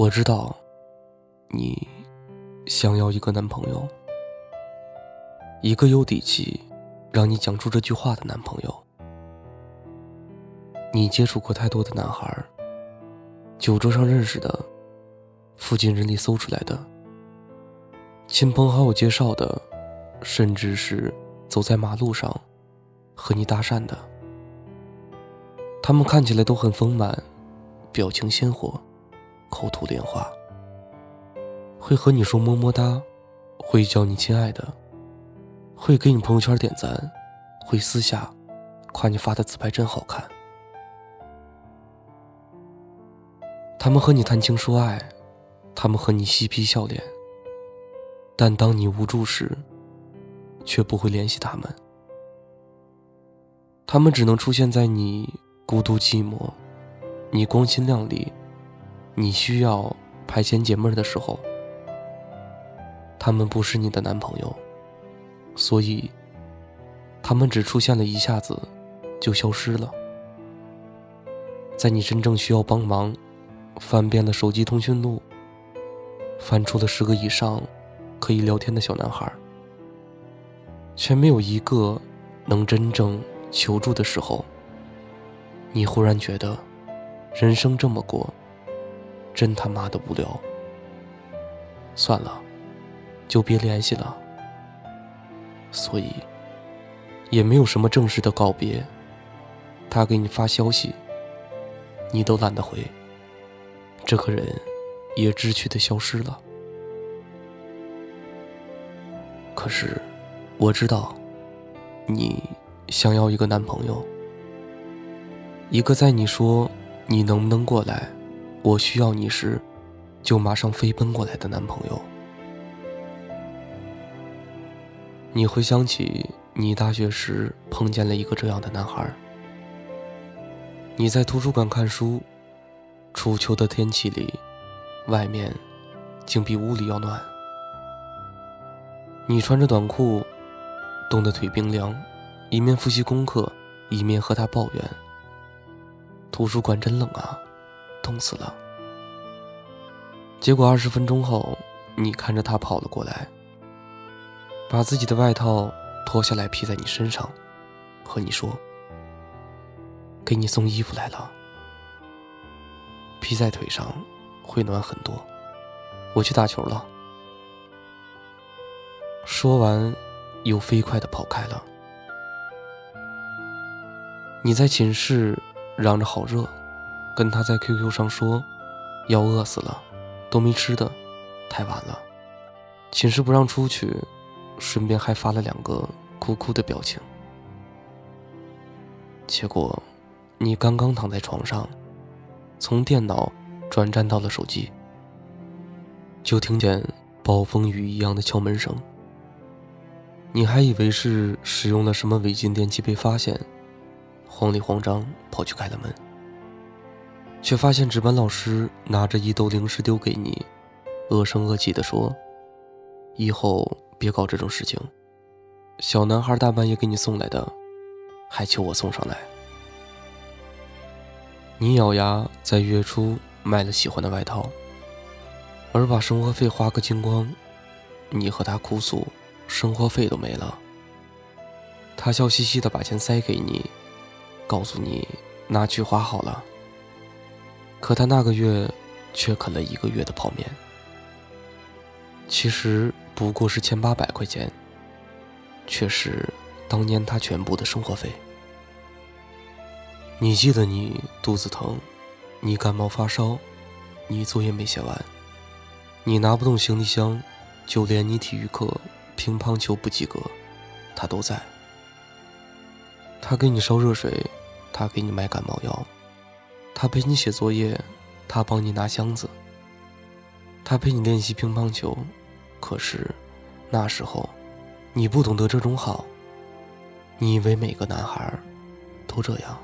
我知道，你想要一个男朋友，一个有底气让你讲出这句话的男朋友。你接触过太多的男孩，酒桌上认识的，附近人里搜出来的，亲朋好友介绍的，甚至是走在马路上和你搭讪的，他们看起来都很丰满，表情鲜活。口吐莲花，会和你说么么哒，会叫你亲爱的，会给你朋友圈点赞，会私下夸你发的自拍真好看。他们和你谈情说爱，他们和你嬉皮笑脸，但当你无助时，却不会联系他们。他们只能出现在你孤独寂寞，你光鲜亮丽。你需要排遣解闷的时候，他们不是你的男朋友，所以他们只出现了一下子，就消失了。在你真正需要帮忙，翻遍了手机通讯录，翻出了十个以上可以聊天的小男孩，却没有一个能真正求助的时候，你忽然觉得人生这么过。真他妈的无聊，算了，就别联系了。所以，也没有什么正式的告别。他给你发消息，你都懒得回。这个人也知趣的消失了。可是，我知道，你想要一个男朋友，一个在你说你能不能过来。我需要你时，就马上飞奔过来的男朋友。你回想起你大学时碰见了一个这样的男孩。你在图书馆看书，初秋的天气里，外面竟比屋里要暖。你穿着短裤，冻得腿冰凉，一面复习功课，一面和他抱怨：“图书馆真冷啊。”冻死了。结果二十分钟后，你看着他跑了过来，把自己的外套脱下来披在你身上，和你说：“给你送衣服来了，披在腿上会暖很多。”我去打球了。说完，又飞快的跑开了。你在寝室嚷着好热。跟他在 QQ 上说，要饿死了，都没吃的，太晚了，寝室不让出去，顺便还发了两个哭哭的表情。结果，你刚刚躺在床上，从电脑转战到了手机，就听见暴风雨一样的敲门声。你还以为是使用了什么违禁电器被发现，慌里慌张跑去开了门。却发现值班老师拿着一兜零食丢给你，恶声恶气地说：“以后别搞这种事情。”小男孩大半夜给你送来的，还求我送上来。你咬牙在月初买了喜欢的外套，而把生活费花个精光。你和他哭诉，生活费都没了。他笑嘻嘻地把钱塞给你，告诉你拿去花好了。可他那个月却啃了一个月的泡面，其实不过是千八百块钱，却是当年他全部的生活费。你记得你肚子疼，你感冒发烧，你作业没写完，你拿不动行李箱，就连你体育课乒乓球不及格，他都在。他给你烧热水，他给你买感冒药。他陪你写作业，他帮你拿箱子，他陪你练习乒乓球。可是那时候你不懂得这种好，你以为每个男孩都这样。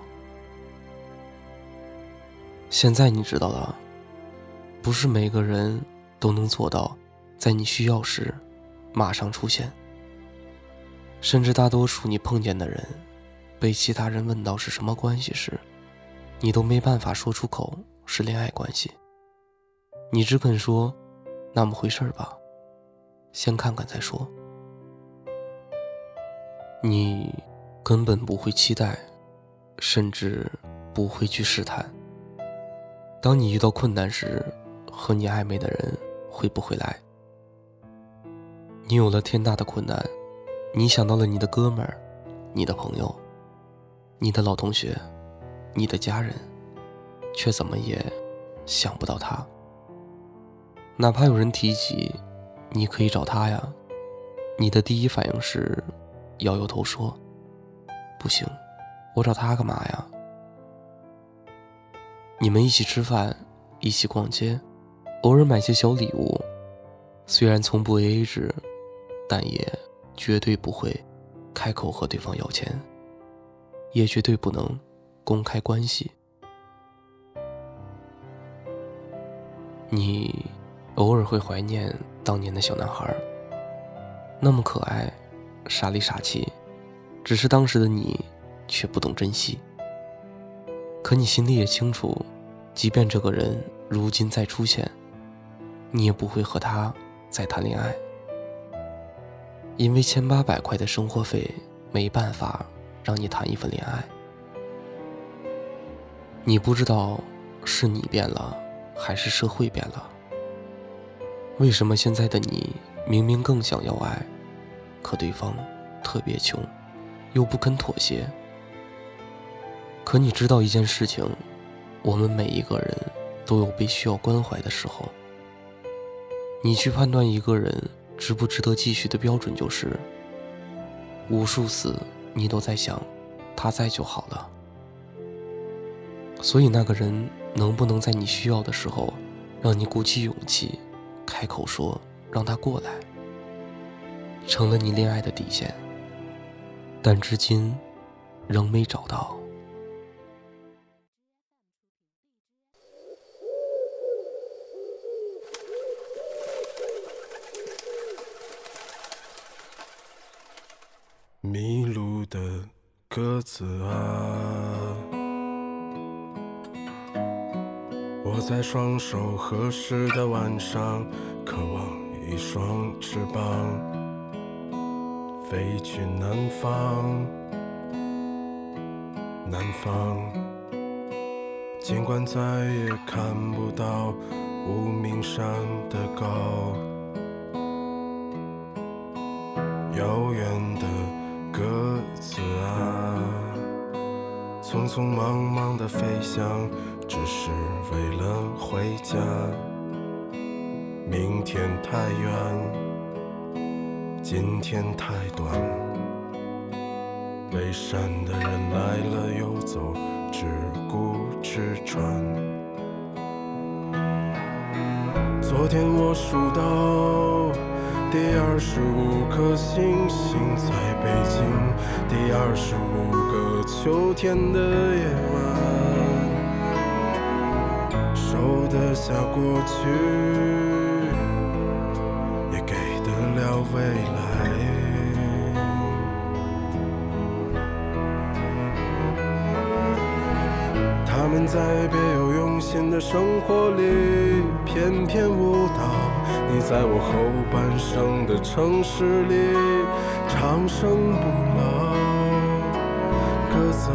现在你知道了，不是每个人都能做到在你需要时马上出现，甚至大多数你碰见的人，被其他人问到是什么关系时。你都没办法说出口是恋爱关系，你只肯说那么回事儿吧，先看看再说。你根本不会期待，甚至不会去试探。当你遇到困难时，和你暧昧的人会不会来？你有了天大的困难，你想到了你的哥们儿、你的朋友、你的老同学、你的家人，却怎么也想不到他。哪怕有人提起，你可以找他呀，你的第一反应是摇摇头说：“不行，我找他干嘛呀？”你们一起吃饭，一起逛街，偶尔买些小礼物，虽然从不 AA 制。但也绝对不会开口和对方要钱，也绝对不能公开关系。你偶尔会怀念当年的小男孩，那么可爱，傻里傻气，只是当时的你却不懂珍惜。可你心里也清楚，即便这个人如今再出现，你也不会和他再谈恋爱。因为千八百块的生活费没办法让你谈一份恋爱，你不知道是你变了还是社会变了。为什么现在的你明明更想要爱，可对方特别穷，又不肯妥协？可你知道一件事情，我们每一个人都有被需要关怀的时候。你去判断一个人。值不值得继续的标准就是，无数次你都在想，他在就好了。所以那个人能不能在你需要的时候，让你鼓起勇气，开口说让他过来，成了你恋爱的底线。但至今，仍没找到。迷路的鸽子啊，我在双手合十的晚上，渴望一双翅膀，飞去南方。南方，尽管再也看不到无名山的高，遥远的。鸽子啊，匆匆忙忙的飞翔，只是为了回家。明天太远，今天太短。背山的人来了又走，只顾吃穿。昨天我数到。第二十五颗星星在北京，第二十五个秋天的夜晚，得下过去，也给得了未来。他们在别有用心的生活里翩翩舞蹈。你在我后半生的城市里长生不老，鸽子，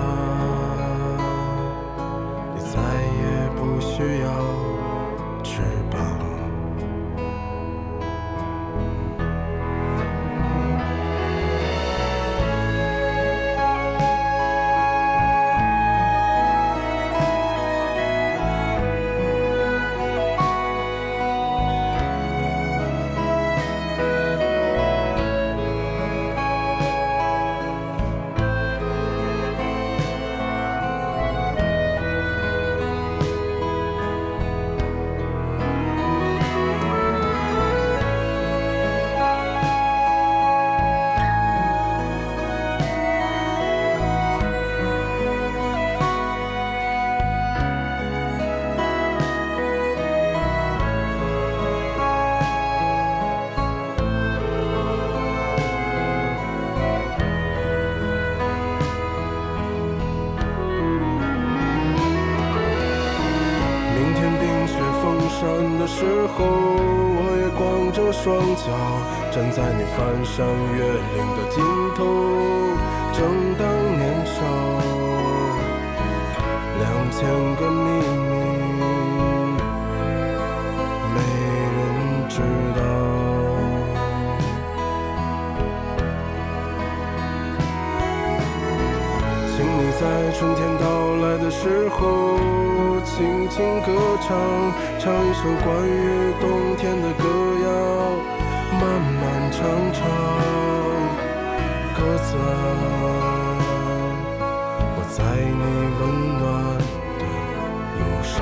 山的时候，我也光着双脚站在你翻山越岭的尽头。正当年少，两千个秘春天到来的时候，轻轻歌唱，唱一首关于冬天的歌谣，慢慢唱唱，鸽子，我在你温暖的路上。